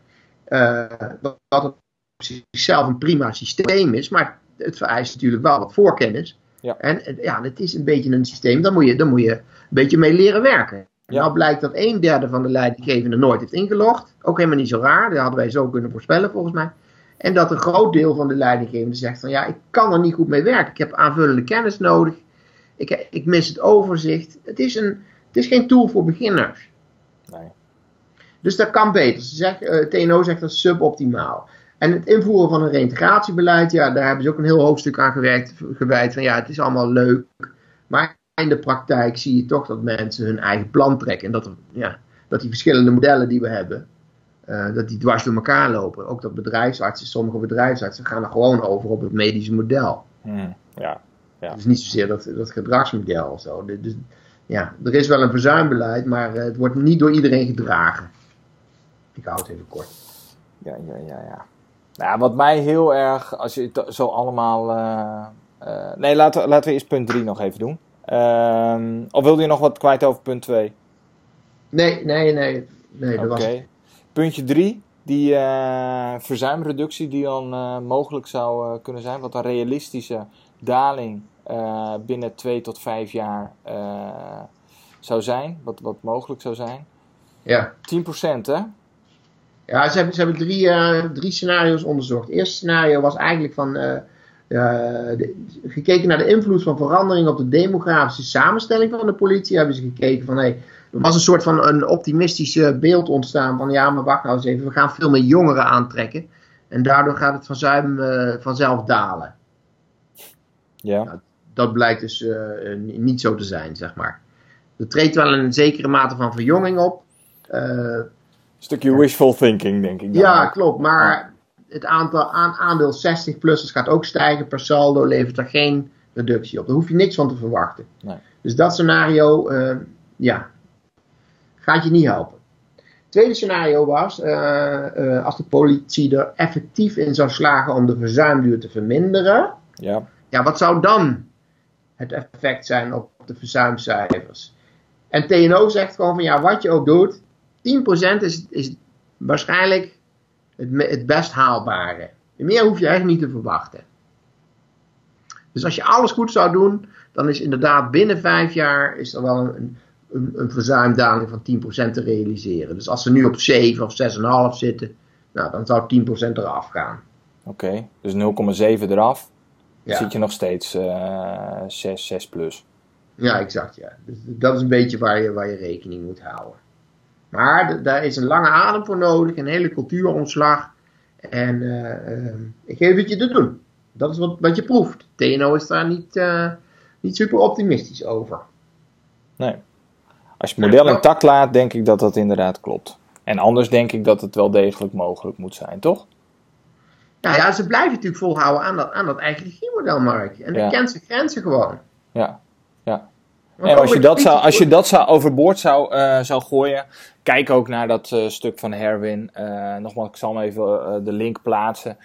uh, wat op zichzelf een prima systeem is, maar het vereist natuurlijk wel wat voorkennis. Ja. En ja, het is een beetje een systeem, daar moet je, daar moet je een beetje mee leren werken. Ja. Nou blijkt dat een derde van de leidinggevenden nooit heeft ingelogd. Ook helemaal niet zo raar, dat hadden wij zo kunnen voorspellen volgens mij. En dat een groot deel van de leidinggevenden zegt van ja, ik kan er niet goed mee werken. Ik heb aanvullende kennis nodig. Ik, ik mis het overzicht. Het is, een, het is geen tool voor beginners. Nee. Dus dat kan beter. Ze zegt, uh, TNO zegt dat suboptimaal. En het invoeren van een reintegratiebeleid, ja, daar hebben ze ook een heel hoofdstuk aan gewerkt, gewijd. Van ja, het is allemaal leuk. Maar in de praktijk zie je toch dat mensen hun eigen plan trekken. En dat, er, ja, dat die verschillende modellen die we hebben, uh, dat die dwars door elkaar lopen. Ook dat bedrijfsartsen, sommige bedrijfsartsen gaan er gewoon over op het medische model. Hmm, ja, ja. Dus niet zozeer dat, dat gedragsmodel of zo. Dus, ja, er is wel een verzuimbeleid, maar uh, het wordt niet door iedereen gedragen. Ik hou het even kort. Ja, ja, ja, ja. Nou, wat mij heel erg, als je het zo allemaal. Uh, nee, laten, laten we eerst punt 3 nog even doen. Ehm, of wilde je nog wat kwijt over punt 2? Nee, nee, nee. nee dat was. Puntje 3, die uh, verzuimreductie die dan uh, mogelijk zou uh, kunnen zijn. Wat een realistische daling binnen twee tot vijf jaar zou zijn, wat, wat mogelijk zou zijn. Ja. 10% hè? Ja, ze hebben, ze hebben drie, drie scenario's onderzocht. Het eerste scenario was eigenlijk van uh, de, gekeken naar de invloed van verandering op de demografische samenstelling van de politie. Hebben ze gekeken van hey, er was een soort van een optimistisch beeld ontstaan van ja, maar wacht nou eens even, we gaan veel meer jongeren aantrekken. En daardoor gaat het verzuim uh, vanzelf dalen. Ja. Nou, dat blijkt dus niet zo te zijn, zeg maar. Er treedt wel een zekere mate van verjonging op. Uh, stukje wishful thinking, denk ik. Dan. Ja, klopt. Maar het aantal aan, aandeel 60-plussers gaat ook stijgen. Per saldo levert er geen reductie op. Daar hoef je niks van te verwachten. Nee. Dus dat scenario, ja, gaat je niet helpen. Het tweede scenario was, uh, als de politie er effectief in zou slagen om de verzuimduur te verminderen. Ja. Ja, wat zou dan het effect zijn op de verzuimcijfers? En TNO zegt gewoon van ja, wat je ook doet, 10% is, is waarschijnlijk het, het best haalbare. Meer hoef je eigenlijk niet te verwachten. Dus als je alles goed zou doen, dan is inderdaad binnen vijf jaar is er wel een, een, een verzuimdaling van 10% te realiseren. Dus als ze nu op 7 of 6,5 zitten, nou, dan zou 10% eraf gaan. Oké, dus 0,7 eraf. Dan zit je nog steeds uh, 6, 6 plus. Ja, exact. Ja. Dus dat is een beetje waar je, waar je rekening moet houden. Maar daar is een lange adem voor nodig, een hele cultuuromslag. En uh, uh, ik geef het je te doen. Dat is wat, wat je proeft. TNO is daar niet, uh, niet super optimistisch over. Nee. Als je het model intact laat, denk ik dat dat inderdaad klopt. En anders denk ik dat het wel degelijk mogelijk moet zijn, toch? Nou ja, ze blijven natuurlijk volhouden aan dat, aan dat eigen regiemodel, Mark. En ja. kent zijn grenzen gewoon. Ja, ja. En als je, dat zou, als je dat zou overboord zou, uh, zou gooien, kijk ook naar dat uh, stuk van Herwin. Uh, nogmaals, ik zal hem even de link plaatsen.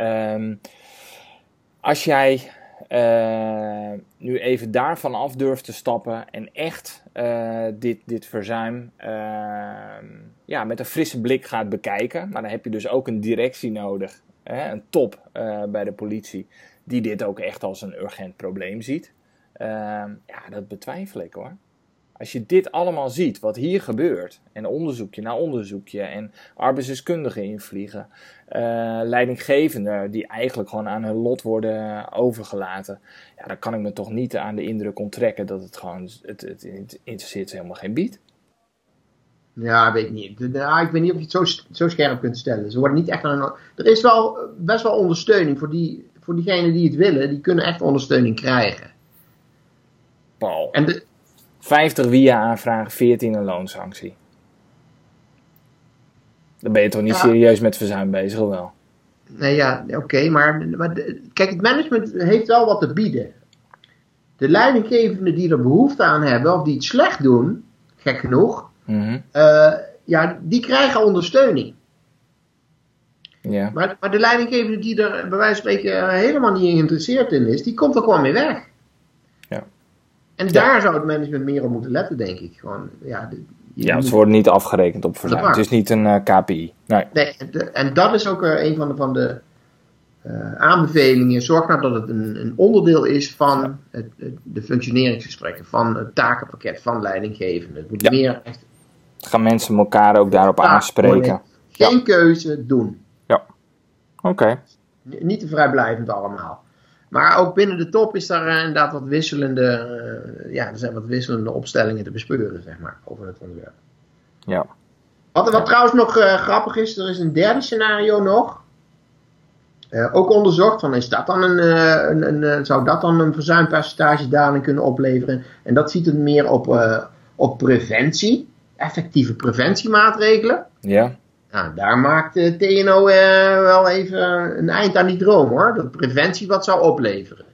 Um, als jij nu even daarvan af durft te stappen en echt dit, dit verzuim ehm, ja, met een frisse blik gaat bekijken, maar dan heb je dus ook een directie nodig, hè, een top bij de politie, die dit ook echt als een urgent probleem ziet. Ja, dat betwijfel ik hoor. Als je dit allemaal ziet, wat hier gebeurt, en onderzoekje na onderzoekje, en arbeidsdeskundigen invliegen, uh, leidinggevenden die eigenlijk gewoon aan hun lot worden overgelaten, ja, dan kan ik me toch niet aan de indruk onttrekken dat het gewoon, het, het, het interesseert ze helemaal geen bied. Ja, weet ik niet. ik weet niet of je het zo, zo scherp kunt stellen. Ze worden niet echt aan Er is wel best wel ondersteuning voor, die, voor diegenen die het willen. Die kunnen echt ondersteuning krijgen. Paul. En de... 50 via aanvragen, 14 een loonsanctie. Dan ben je toch niet serieus met verzuim bezig, of wel? Nee, ja, oké, maar, maar kijk, het management heeft wel wat te bieden. De leidinggevenden die er behoefte aan hebben, of die het slecht doen, gek genoeg, mm ja, die krijgen ondersteuning. Ja. Maar, maar de leidinggevende die er bij wijze van spreken helemaal niet geïnteresseerd in is, die komt er gewoon mee weg. En daar zou het management meer op moeten letten, denk ik. Gewoon, ja, ja, ze worden niet afgerekend op verzuim. Het is niet een uh, eh, KPI. Nee. nee en dat is ook uh, een van de, van de uh, aanbevelingen. Zorg nou dat het een, een onderdeel is van het, de functioneringsgesprekken, van het takenpakket van leidinggevenden. Het moet ja. meer echt. Gaan mensen elkaar ook daarop aanspreken? Geen keuze doen. Ja. Oké. Niet te vrijblijvend allemaal. Maar ook binnen de top is daar uh, inderdaad wat wisselende, uh, ja, er zijn wat wisselende opstellingen te bespeuren, zeg maar, over het onderwerp. Ja. Wat, wat trouwens nog uh, grappig is, er is een derde scenario nog. ook onderzocht van, is dat dan een, een, een, zou dat dan een verzuimpercentage daling kunnen opleveren? En dat ziet het meer op, op preventie, effectieve preventiemaatregelen. Ja. Nou, daar maakt de TNO eh, wel even een eind aan die droom hoor. Dat preventie wat zou opleveren.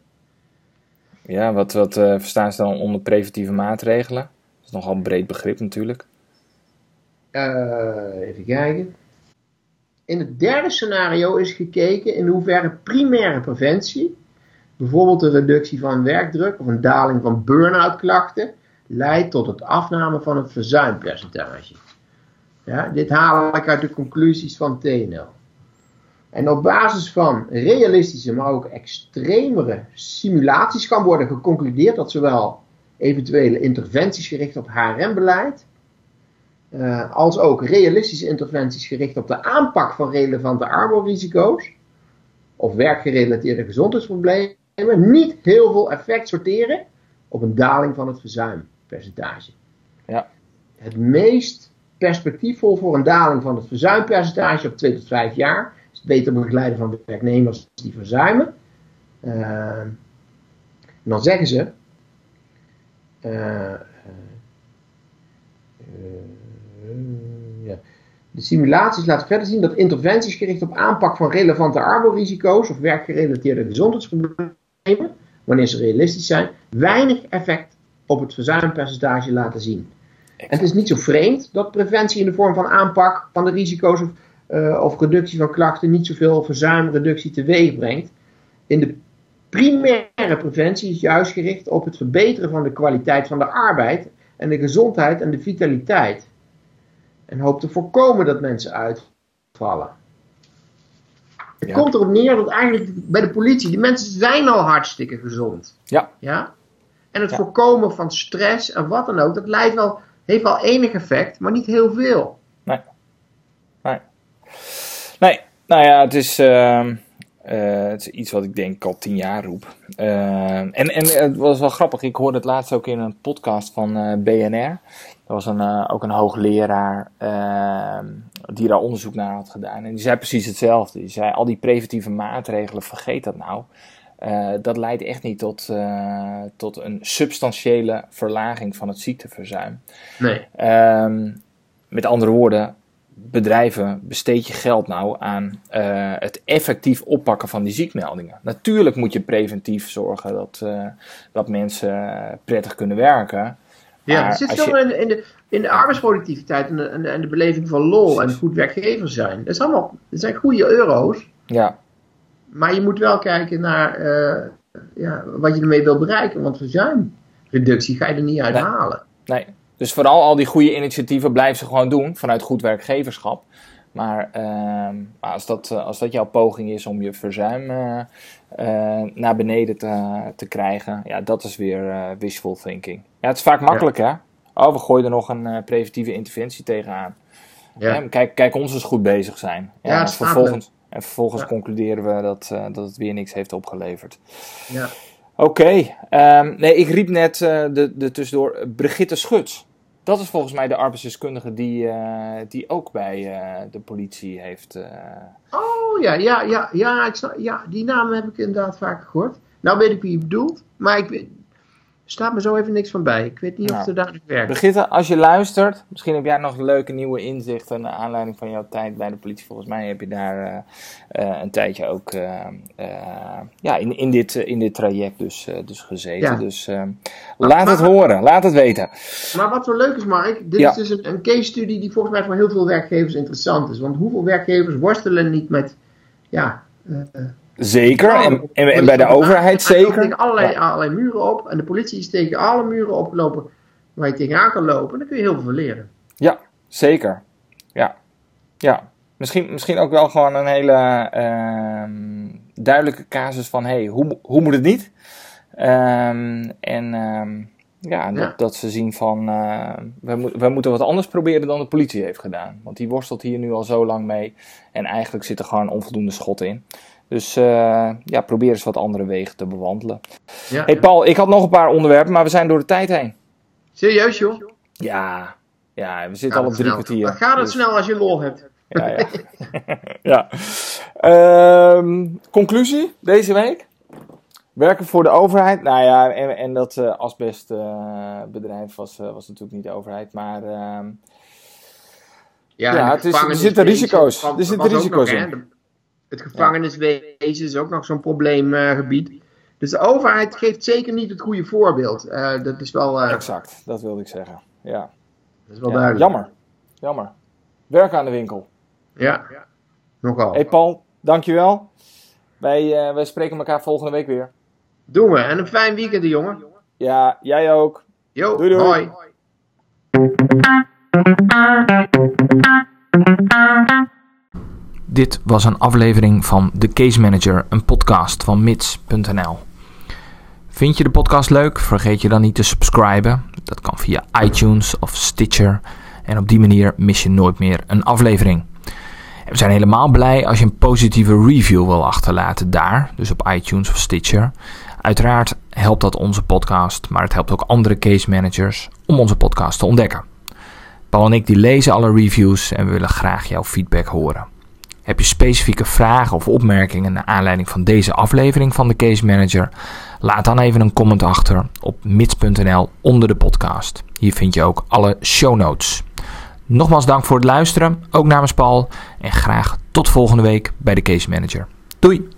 Ja, wat, wat uh, verstaan ze dan onder preventieve maatregelen? Dat is nogal een breed begrip natuurlijk. Uh, even kijken. In het derde scenario is gekeken in hoeverre primaire preventie, bijvoorbeeld de reductie van werkdruk of een daling van burn-out klachten, leidt tot het afname van het verzuimpercentage. Ja, dit haal ik uit de conclusies van TNO. En op basis van realistische, maar ook extremere simulaties kan worden geconcludeerd dat zowel eventuele interventies gericht op HRM-beleid, uh, als ook realistische interventies gericht op de aanpak van relevante armoerisico's of werkgerelateerde gezondheidsproblemen niet heel veel effect sorteren op een daling van het verzuimpercentage. Ja. Het meest perspectiefvol voor een daling van het verzuimpercentage op 2 tot 5 jaar het beter begeleiden van werknemers die verzuimen. Uh, dan zeggen ze. Uh, ja. De simulaties laten verder zien dat interventies gericht op aanpak van relevante arborisico's of werkgerelateerde gezondheidsproblemen, wanneer ze realistisch zijn, weinig effect op het verzuimpercentage laten zien. En het is niet zo vreemd dat preventie in de vorm van aanpak van de risico's of, uh, of reductie van klachten niet zoveel verzuimreductie teweeg brengt. In de primaire preventie is juist gericht op het verbeteren van de kwaliteit van de arbeid en de gezondheid en de vitaliteit. En hoopt te voorkomen dat mensen uitvallen. Het komt erop neer dat eigenlijk bij de politie, die mensen zijn al hartstikke gezond. Ja. ja? En het voorkomen van stress en wat dan ook, dat leidt wel, heeft wel enig effect, maar niet heel veel. Nee. Nee. Nee, nou ja, het is, uh, uh, het is iets wat ik denk al tien jaar roep. Uh, en, en het was wel grappig, ik hoorde het laatst ook in een podcast van eh, BNR. Er was een, uh, ook een hoogleraar uh, die daar onderzoek naar had gedaan. En die zei precies hetzelfde. Die zei, al die preventieve maatregelen, vergeet dat nou. Uh, dat leidt echt niet tot, tot een substantiële verlaging van het ziekteverzuim. Nee. Um, met andere woorden, bedrijven, besteed je geld nou aan het effectief oppakken van die ziekmeldingen. Natuurlijk moet je preventief zorgen dat, dat mensen prettig kunnen werken. Ja, het zit veel je... in, de, in de arbeidsproductiviteit en de, en, de, en de beleving van lol en goed werkgever zijn. Dat, is allemaal, dat zijn goede euro's. Ja. Maar je moet wel kijken naar uh, ja, wat je ermee wil bereiken. Want verzuimreductie ga je er niet uit nee. halen. Nee. Dus vooral al die goede initiatieven blijf ze gewoon doen vanuit goed werkgeverschap. Maar uh, als, dat, als dat jouw poging is om je verzuim uh, uh, naar beneden te, te krijgen, ja, dat is weer wishful thinking. Ja, het is vaak makkelijk, ja. hè? Oh, we gooien er nog een preventieve interventie tegenaan. Ja. Ja, kijk, kijk, ons eens goed bezig zijn. Ja, ja en vervolgens, en vervolgens concluderen we dat, dat het weer niks heeft opgeleverd. Ja. Oké, okay. um, nee, ik riep net de, de tussendoor Brigitte Schuts. Dat is volgens mij de arbeidsdeskundige die, uh, die ook bij de politie heeft. Oh ja, ja, ja, ja, ik snap, ja, die naam heb ik inderdaad vaker gehoord. Nou weet ik wie je bedoelt, maar ik weet, staat me zo even niks van bij. Ik weet niet nou, of het er daar werkt. Brigitte, als je luistert, misschien heb jij nog leuke nieuwe inzichten naar aanleiding van jouw tijd bij de politie. Volgens mij heb je daar uh, uh, een tijdje ook uh, ja, in, in, dit, in dit traject dus, dus gezeten. Ja. Dus laat maar, het horen, laat het weten. Maar wat zo leuk is, Mark, dit ja. is dus een, een case study die volgens mij voor heel veel werkgevers interessant is. Want hoeveel werkgevers worstelen niet met ja, Zeker, en, en, en bij de overheid zeker. tegen allerlei, allerlei muren op. En de politie is tegen alle muren opgelopen waar je tegenaan kan lopen. Dan kun je heel veel leren. Ja, zeker. Ja, ja. Misschien, misschien ook wel gewoon een hele uh, duidelijke casus van... hey, hoe, hoe moet het niet? Um, en um, ja, dat, ja, dat, ze zien van... Uh, we, we moeten wat anders proberen dan de politie heeft gedaan. Want die worstelt hier nu al zo lang mee. En eigenlijk zit er gewoon onvoldoende schot in. Dus uh, ja, probeer eens wat andere wegen te bewandelen. Ja, hey Paul, ik had nog een paar onderwerpen, maar we zijn door de tijd heen. Serieus joh? Ja, ja we zitten al op drie kwartier. Dan gaat het dus... snel als je lol hebt. Ja, ja. ja. Um, conclusie deze week? Werken voor de overheid. Nou ja, en, en dat uh, asbestbedrijf uh, was, was natuurlijk niet de overheid, maar... Uh, ja, ja het is, er zitten risico's. Er zitten risico's in. Het gevangeniswezen is ook nog zo'n probleemgebied. dus de overheid geeft zeker niet het goede voorbeeld. Uh, dat is wel... Uh... Exact, dat wilde ik zeggen. Ja. Dat is wel ja, duidelijk. Jammer. Jammer. Werk aan de winkel. Ja, ja. nogal. Hey Paul, dankjewel. Wij, uh, wij spreken elkaar volgende week weer. Doen we. En een fijn weekend, jongen. Ja, jij ook. Jo, doei doei. Hoi. Dit was een aflevering van The Case Manager, een podcast van mits.nl. Vind je de podcast leuk? Vergeet je dan niet te subscriben. Dat kan via iTunes of Stitcher. En op die manier mis je nooit meer een aflevering. we zijn helemaal blij als je een positieve review wil achterlaten daar, dus op iTunes of Stitcher. Uiteraard helpt dat onze podcast, maar het helpt ook andere case managers om onze podcast te ontdekken. Paul en ik die lezen alle reviews en we willen graag jouw feedback horen. Heb je specifieke vragen of opmerkingen naar aanleiding van deze aflevering van de Case Manager? Laat dan even een comment achter op mits.nl onder de podcast. Hier vind je ook alle show notes. Nogmaals dank voor het luisteren, ook namens Paul. En graag tot volgende week bij de Case Manager. Doei!